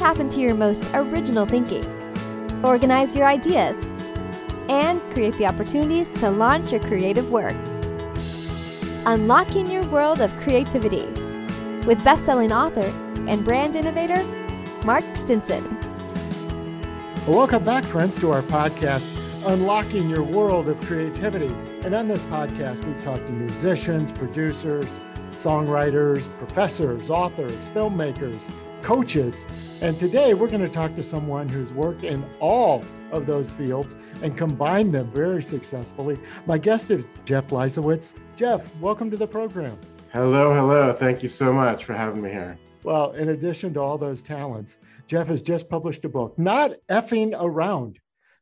tap into your most original thinking, organize your ideas, and create the opportunities to launch your creative work. Unlocking your world of creativity with best-selling author and brand innovator Mark Stinson. Welcome back, friends, to our podcast, Unlocking Your World of Creativity. And on this podcast, we talk to musicians, producers, songwriters, professors, authors, filmmakers, coaches. And today we're going to talk to someone who's worked in all of those fields and combined them very successfully. My guest is Jeff Leisawitz. Jeff, welcome to the program. Hello, hello. Thank you so much for having me here. Well, in addition to all those talents, Jeff has just published a book, Not Effing Around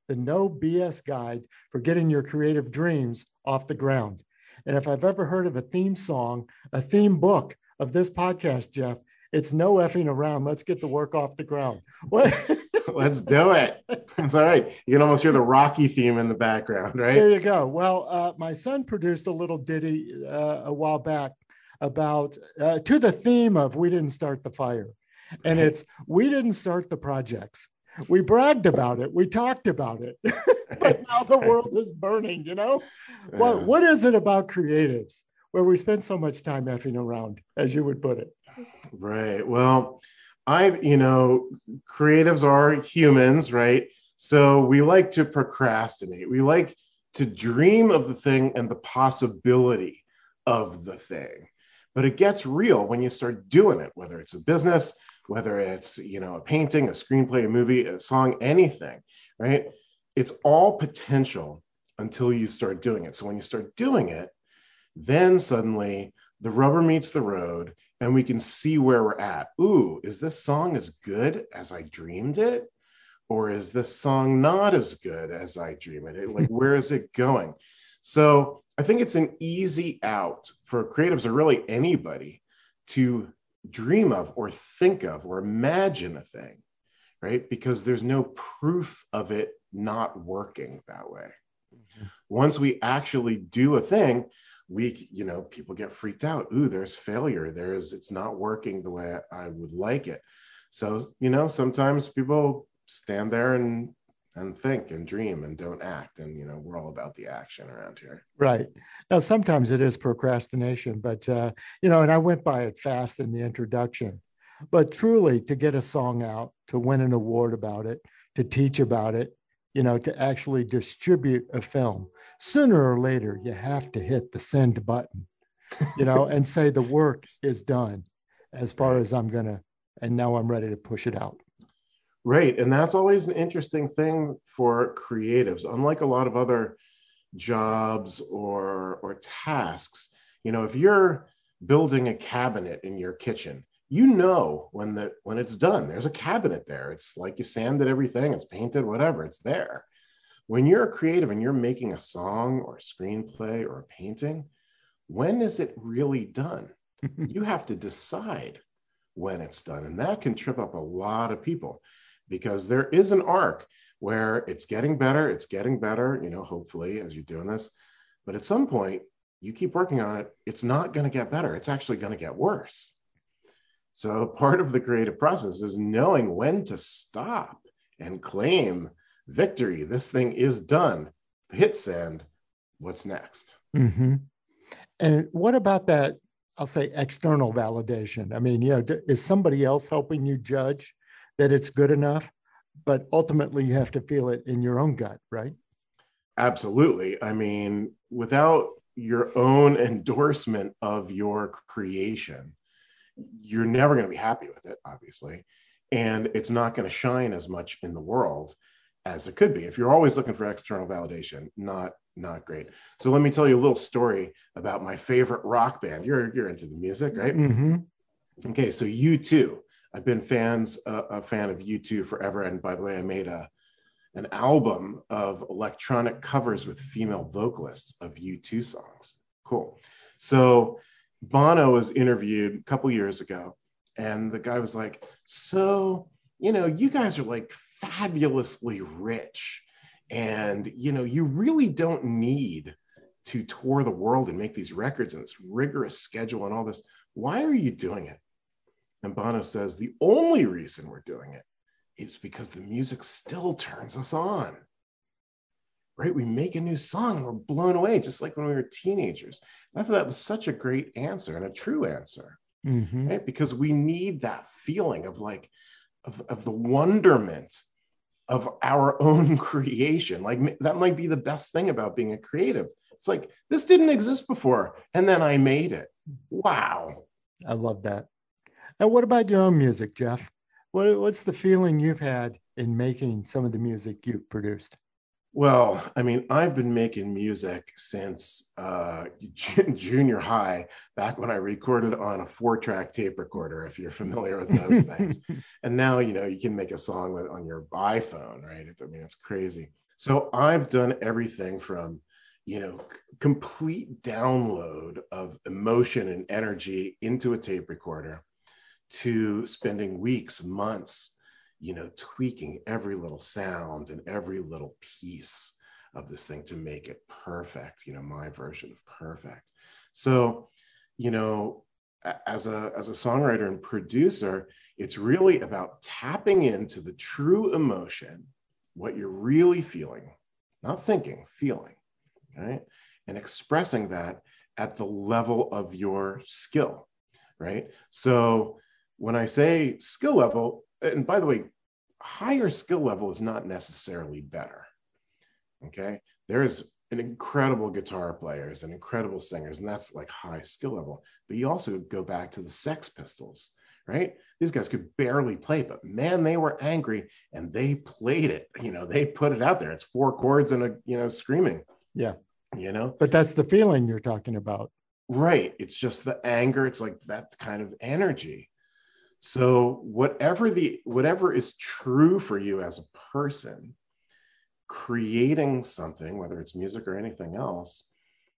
The No BS Guide for Getting Your Creative Dreams Off the Ground. And if I've ever heard of a theme song, a theme book of this podcast, Jeff, it's no effing around. Let's get the work off the ground. What? Let's do it. It's all right. You can almost hear the Rocky theme in the background, right? There you go. Well, uh, my son produced a little ditty uh, a while back about uh, to the theme of "We didn't start the fire," and it's "We didn't start the projects." we bragged about it we talked about it but now the world is burning you know what what is it about creatives where we spend so much time effing around as you would put it right. Well i you know creatives are humans right? So we like to procrastinate. We like to dream of the thing and the possibility of the thing. But it gets real when you start doing it whether it's a business whether it's you know a painting a screenplay a movie a song anything right? It's all potential until you start doing it. So when you start doing it then suddenly the rubber meets the road and we can see where we're at ooh is this song as good as i dreamed it or is this song not as good as i dreamed it like where is it going so i think it's an easy out for creatives or really anybody to dream of or think of or imagine a thing, right? Because there's no proof of it not working that way. Mm-hmm. Once we actually do a thing, we, you know, people get freaked out. Ooh, there's failure. There's, it's not working the way I would like it. So, you know, sometimes people stand there and and think and dream and don't act and you know we're all about the action around here right now sometimes it is procrastination but uh, you know and i went by it fast in the introduction but truly to get a song out to win an award about it to teach about it you know to actually distribute a film sooner or later you have to hit the send button you know and say the work is done as far as i'm gonna and now i'm ready to push it out Right. And that's always an interesting thing for creatives. Unlike a lot of other jobs or, or tasks, you know, if you're building a cabinet in your kitchen, you know when the when it's done, there's a cabinet there. It's like you sanded everything, it's painted, whatever, it's there. When you're a creative and you're making a song or a screenplay or a painting, when is it really done? you have to decide when it's done. And that can trip up a lot of people because there is an arc where it's getting better, it's getting better, you know, hopefully as you're doing this. But at some point, you keep working on it, it's not going to get better. It's actually going to get worse. So part of the creative process is knowing when to stop and claim victory. This thing is done. Hit send. What's next? Mm-hmm. And what about that? I'll say external validation. I mean, you know, is somebody else helping you judge that it's good enough, but ultimately you have to feel it in your own gut, right? Absolutely. I mean, without your own endorsement of your creation, you're never going to be happy with it, obviously. And it's not going to shine as much in the world as it could be. If you're always looking for external validation, not not great. So let me tell you a little story about my favorite rock band. You're you're into the music, right? Mm-hmm. Okay, so U2 I've been fans uh, a fan of U2 forever. And by the way, I made a an album of electronic covers with female vocalists of U2 songs. Cool. So Bono was interviewed a couple years ago, and the guy was like, "So, you know, you guys are like fabulously rich, and you know, you really don't need to tour the world and make these records and this rigorous schedule and all this. Why are you doing it?" And Bono says the only reason we're doing it is because the music still turns us on. Right? We make a new song, we're blown away, just like when we were teenagers. And I thought that was such a great answer and a true answer. Mm-hmm. Right? Because we need that feeling of like, of, of the wonderment of our own creation. Like that might be the best thing about being a creative. It's like this didn't exist before, and then I made it. Wow. I love that. And what about your own music, Jeff? What, what's the feeling you've had in making some of the music you've produced? Well, I mean, I've been making music since uh, junior high, back when I recorded on a four-track tape recorder. If you're familiar with those things, and now you know you can make a song with on your iPhone, right? I mean, it's crazy. So I've done everything from you know c- complete download of emotion and energy into a tape recorder to spending weeks, months, you know, tweaking every little sound and every little piece of this thing to make it perfect, you know, my version of perfect. So, you know, as a as a songwriter and producer, it's really about tapping into the true emotion, what you're really feeling, not thinking, feeling right? And expressing that at the level of your skill, right? So when I say skill level, and by the way, higher skill level is not necessarily better. Okay. There's an incredible guitar players and incredible singers, and that's like high skill level. But you also go back to the Sex Pistols, right? These guys could barely play, but man, they were angry and they played it. You know, they put it out there. It's four chords and a you know screaming. Yeah you know but that's the feeling you're talking about right it's just the anger it's like that kind of energy so whatever the whatever is true for you as a person creating something whether it's music or anything else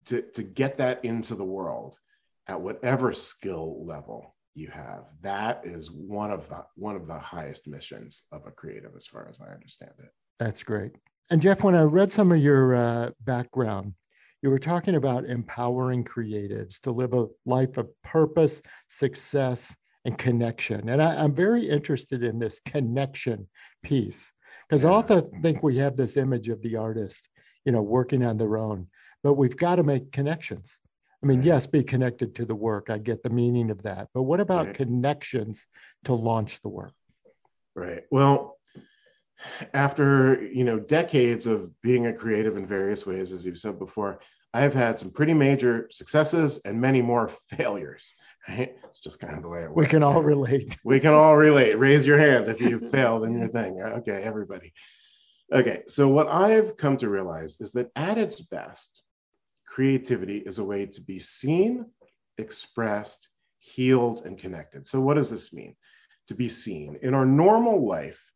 to to get that into the world at whatever skill level you have that is one of the one of the highest missions of a creative as far as i understand it. That's great. And jeff when i read some of your uh, background you were talking about empowering creatives to live a life of purpose, success, and connection. And I, am very interested in this connection piece because yeah. I often think we have this image of the artist, you know, working on their own, but we've got to make connections. I mean, right. yes, be connected to the work. I get the meaning of that. But what about right. connections to launch the work? Right. Well, after you know decades of being a creative in various ways as you've said before i have had some pretty major successes and many more failures right it's just kind of the way it works we can all relate. We can all relate. Raise your hand if you failed in your thing. Okay everybody. Okay so what i've come to realize is that at its best creativity is a way to be seen expressed healed and connected. So what does this mean? To be seen. In our normal life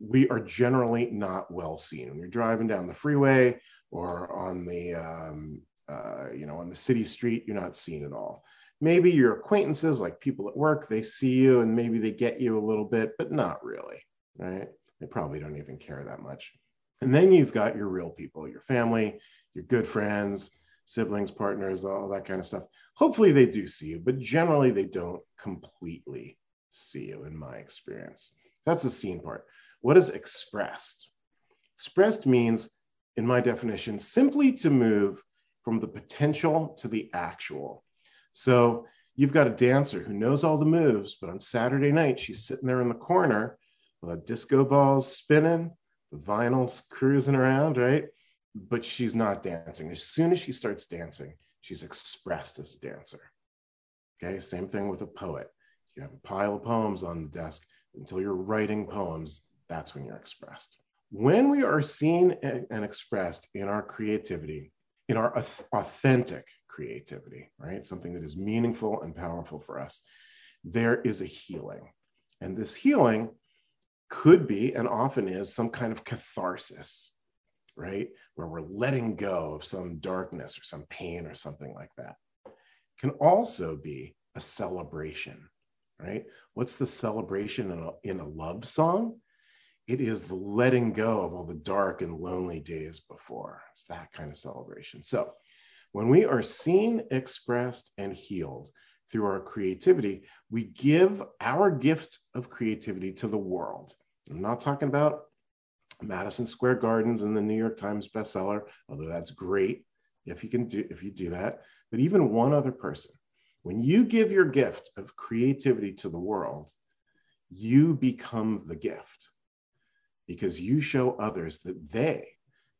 we are generally not well seen. When you're driving down the freeway or on the, um, uh, you know, on the city street, you're not seen at all. Maybe your acquaintances, like people at work, they see you and maybe they get you a little bit, but not really, right? They probably don't even care that much. And then you've got your real people, your family, your good friends, siblings, partners, all that kind of stuff. Hopefully they do see you, but generally they don't completely see you, in my experience. That's the seen part. What is expressed? Expressed means, in my definition, simply to move from the potential to the actual. So you've got a dancer who knows all the moves, but on Saturday night, she's sitting there in the corner with a disco balls spinning, the vinyls cruising around, right? But she's not dancing. As soon as she starts dancing, she's expressed as a dancer. Okay, same thing with a poet. You have a pile of poems on the desk until you're writing poems that's when you're expressed. When we are seen and expressed in our creativity, in our authentic creativity, right? Something that is meaningful and powerful for us, there is a healing. And this healing could be and often is some kind of catharsis, right? Where we're letting go of some darkness or some pain or something like that. Can also be a celebration, right? What's the celebration in a, in a love song? It is the letting go of all the dark and lonely days before. It's that kind of celebration. So, when we are seen, expressed, and healed through our creativity, we give our gift of creativity to the world. I'm not talking about Madison Square Gardens and the New York Times bestseller, although that's great if you can do if you do that, but even one other person. When you give your gift of creativity to the world, you become the gift because you show others that they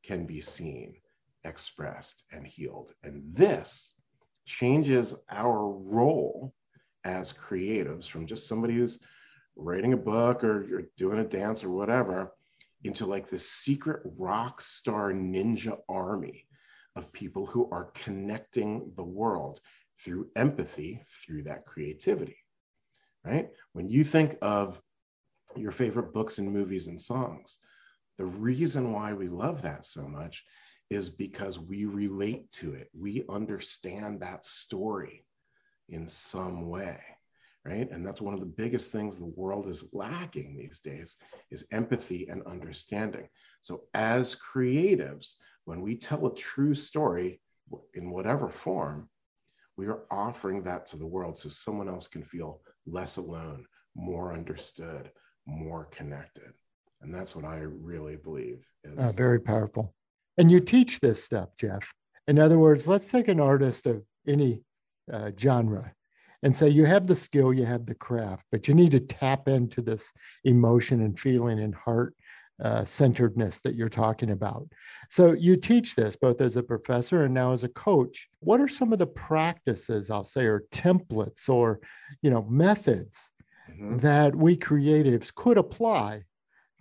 can be seen, expressed, and healed. And this changes our role as creatives from just somebody who's writing a book or you're doing a dance or whatever into like this secret rock star ninja army of people who are connecting the world through empathy through that creativity right when you think of your favorite books and movies and songs. The reason why we love that so much is because we relate to it. We understand that story in some way right? And that's one of the biggest things the world is lacking these days is empathy and understanding. So as creatives when we tell a true story in whatever form we are offering that to the world so someone else can feel less alone more understood more connected and that's what i really believe is uh, very powerful and you teach this stuff jeff in other words let's take an artist of any uh, genre and say you have the skill, you have the craft, but you need to tap into this emotion and feeling and heart uh, centeredness that you're talking about. So you teach this both as a professor and now as a coach. What are some of the practices, I'll say, or templates or you know methods mm-hmm. that we creatives could apply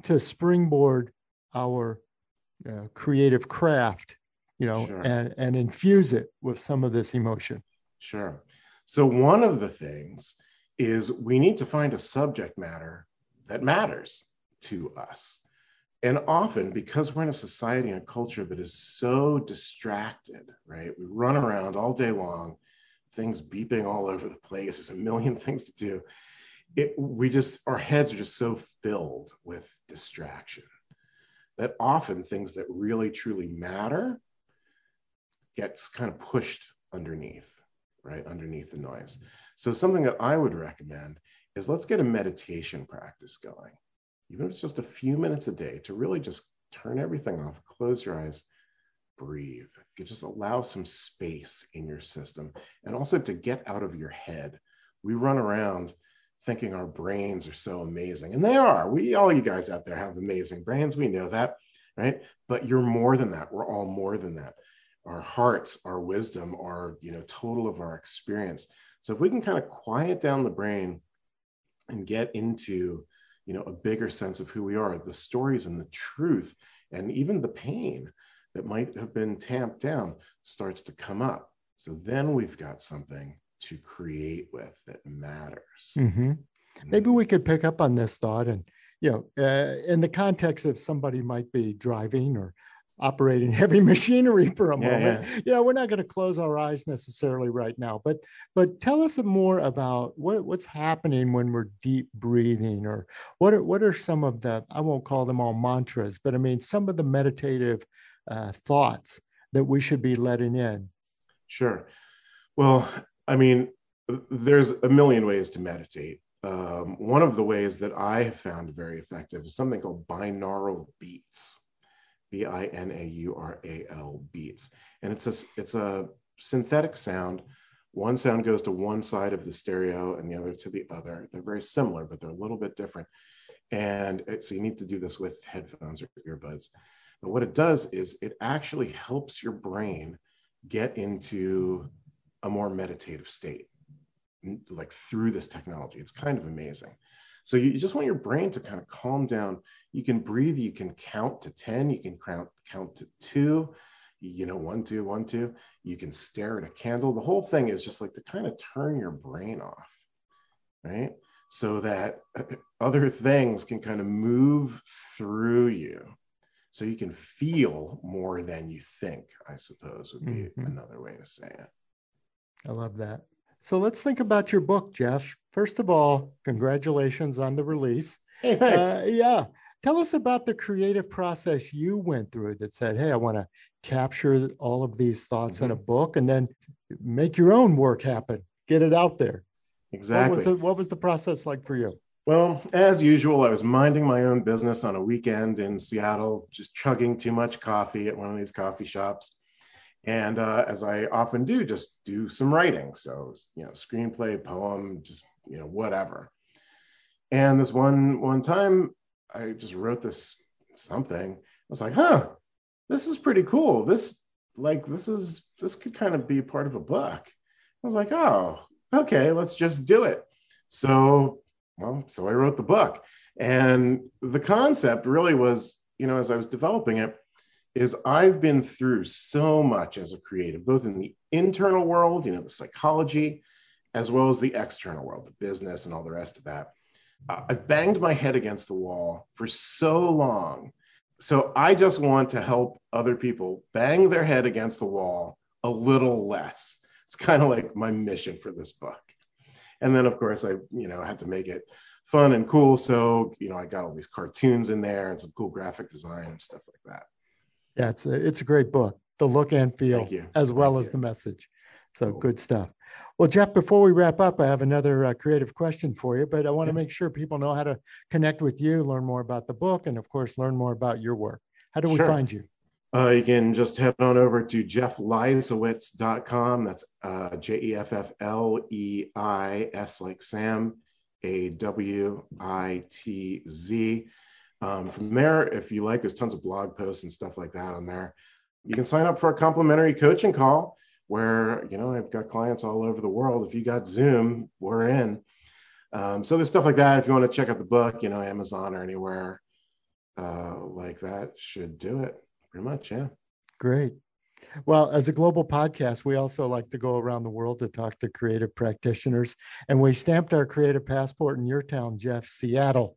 to springboard our uh, creative craft, you know, sure. and, and infuse it with some of this emotion? Sure. So, one of the things is we need to find a subject matter that matters to us. And often, because we're in a society and a culture that is so distracted, right? We run around all day long, things beeping all over the place. There's a million things to do. It, we just, our heads are just so filled with distraction that often things that really truly matter gets kind of pushed underneath right underneath the noise. So something that I would recommend is let's get a meditation practice going, even if it's just a few minutes a day to really just turn everything off, close your eyes, breathe. You just allow some space in your system and also to get out of your head. We run around thinking our brains are so amazing, and they are. We all you guys out there have amazing brains. We know that, right? But you're more than that. We're all more than that our hearts, our wisdom, our you know total of our experience. So if we can kind of quiet down the brain and get into you know a bigger sense of who we are, the stories and the truth, and even the pain that might have been tamped down starts to come up. So then we've got something to create with that matters. Mm-hmm. Maybe we could pick up on this thought and you know, uh, in the context of somebody might be driving or operating heavy machinery for a yeah, moment. Yeah. You know, we're not going to close our eyes necessarily right now, but but tell us more about what, what's happening when we're deep breathing, or what are what are some of the I won't call them all mantras, but I mean some of the meditative uh, thoughts that we should be letting in. Sure. Well, I mean, there's a million ways to meditate. Um, one of the ways that I have found very effective is something called binaural beats. B I N A U R A L beats. And it's a, it's a synthetic sound. One sound goes to one side of the stereo and the other to the other. They're very similar, but they're a little bit different. And it, so you need to do this with headphones or earbuds. But what it does is it actually helps your brain get into a more meditative state, like through this technology. It's kind of amazing. So you just want your brain to kind of calm down. You can breathe, you can count to 10, you can count, count to two, you know, one, two, one, two. You can stare at a candle. The whole thing is just like to kind of turn your brain off, right? So that other things can kind of move through you. So you can feel more than you think, I suppose would be mm-hmm. another way to say it. I love that. So let's think about your book, Jeff. First of all, congratulations on the release. Hey, thanks. Uh, yeah. Tell us about the creative process you went through that said, hey, I want to capture all of these thoughts mm-hmm. in a mm-hmm. book and then make your own work happen. get it out there. Exactly. What was, it, what was the process like for you? Well, as usual, I was minding my own business on a weekend in Seattle, just chugging too much coffee at one of these coffee shops. And uh, as I often do, just do some writing. So, you know, screenplay, poem, just, you know, whatever. And this one one time I just wrote this something. I was like, huh, this is pretty cool. This like this is this could kind of be part of a book. I was like, oh, okay, let's just do it. So, well, so I wrote the book. And the concept really was, you know, as I was developing it, is I've been through so much as a creative, both in the internal world, you know, the psychology, as well as the external world, the business and all the rest of that. Uh, I've banged my head against the wall for so long. So I just want to help other people bang their head against the wall a little less. It's kind of like my mission for this book. And then, of course, I, you know, had to make it fun and cool. So, you know, I got all these cartoons in there and some cool graphic design and stuff like that. Yeah, it's a, it's a great book, the look and feel, as well Thank as you. the message. So cool. good stuff. Well, Jeff, before we wrap up, I have another uh, creative question for you, but I want to make sure people know how to connect with you, learn more about the book, and of course, learn more about your work. How do we find you? Uh, you can just head on over to jeffleisawitz.com. That's uh, J E F F L E I S like Sam, A W I T Z. Um, from there, if you like, there's tons of blog posts and stuff like that on there. You can sign up for a complimentary coaching call where you know I've got clients all over the world. If you got Zoom, we're in. Um, so there's stuff like that. If you want to check out the book, you know, Amazon or anywhere uh, like that should do it. Pretty much, yeah. Great. Well, as a global podcast, we also like to go around the world to talk to creative practitioners, and we stamped our creative passport in your town, Jeff, Seattle.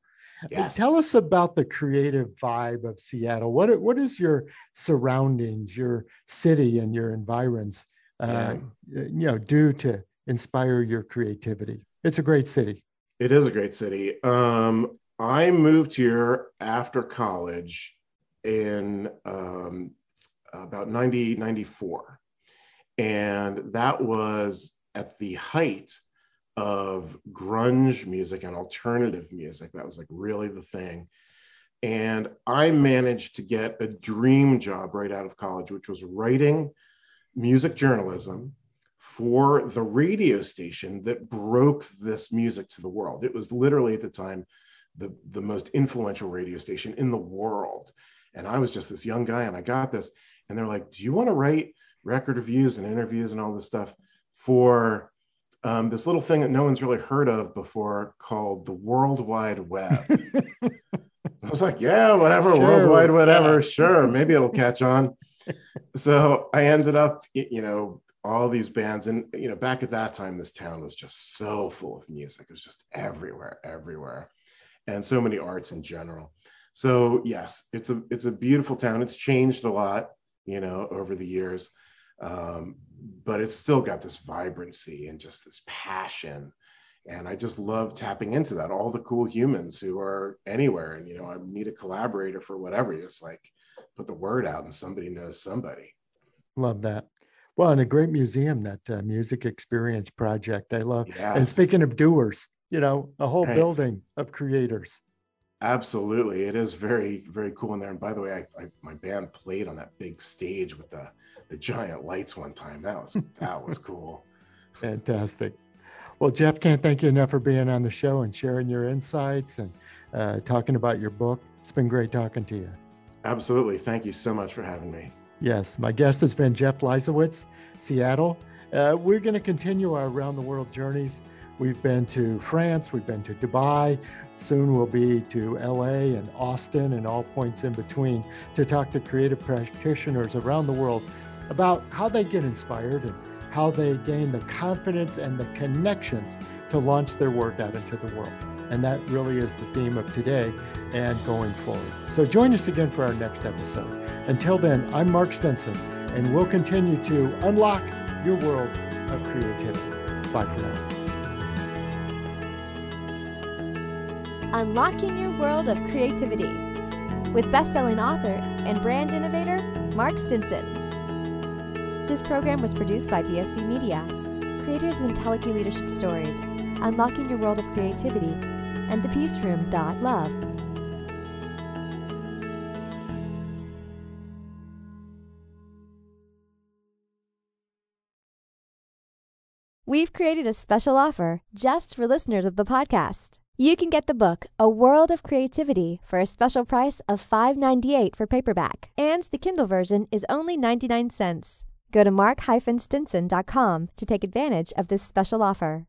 Yes. Tell us about the creative vibe of Seattle. What what is your surroundings, your city, and your environs? uh, you know, do to inspire your creativity? It's a great city. It is a great city. Um, I moved here after college in um, about 90, 94. And that was at the height of grunge music and alternative music. That was like really the thing. And I managed to get a dream job right out of college, which was writing music journalism for the radio station that broke this music to the world. It was literally at the time the, the most influential radio station in the world. And I was just this young guy and I got this. And they're like, Do you want to write record reviews and interviews and all this stuff for um, this little thing that no one's really heard of before called the World Wide Web? I was like, Yeah, whatever, sure. World Wide, whatever, yeah. sure, maybe it'll catch on so I ended up, you know, all these bands, and you know, back at that time, this town was just so full of music. It was just everywhere, everywhere, and so many arts in general. So yes, it's a it's a beautiful town. It's changed a lot, you know, over the years, um, but it's still got this vibrancy and just this passion. And I just love tapping into that. All the cool humans who are anywhere, and you know, I need a collaborator for whatever. Just like put the word out and somebody knows somebody. Love that. Well, and a great museum, that uh, Music Experience Project. I love. Yes. And speaking of doers, you know, a whole right. building of creators. Absolutely, it is very, very cool in there. And by the way, I, I, my band played on that big stage with the the giant lights one time. That was that was cool. Fantastic. Well, Jeff, can't thank you enough for being on the show and sharing your insights and uh, talking about your book. It's been great talking to you. Absolutely. Thank you so much for having me. Yes, my guest has been Jeff Leisawitz, Seattle. Uh, we're going to continue our around the world journeys. We've been to France, we've been to Dubai, soon we'll be to LA and Austin and all points in between to talk to creative practitioners around the world about how they get inspired and how they gain the confidence and the connections to launch their work out into the world. And that really is the theme of today and going forward. So join us again for our next episode. Until then, I'm Mark Stinson, and we'll continue to unlock your world of creativity. Bye for now. Unlocking Your World of Creativity with best-selling author and brand innovator Mark Stinson. This program was produced by BSB Media creators of IntelliKey Leadership Stories, Unlocking Your World of Creativity, and thepeaceroom.love. We've created a special offer just for listeners of the podcast. You can get the book A World of Creativity for a special price of $5.98 for paperback, and the Kindle version is only 99 cents. Go to mark-stinson.com to take advantage of this special offer.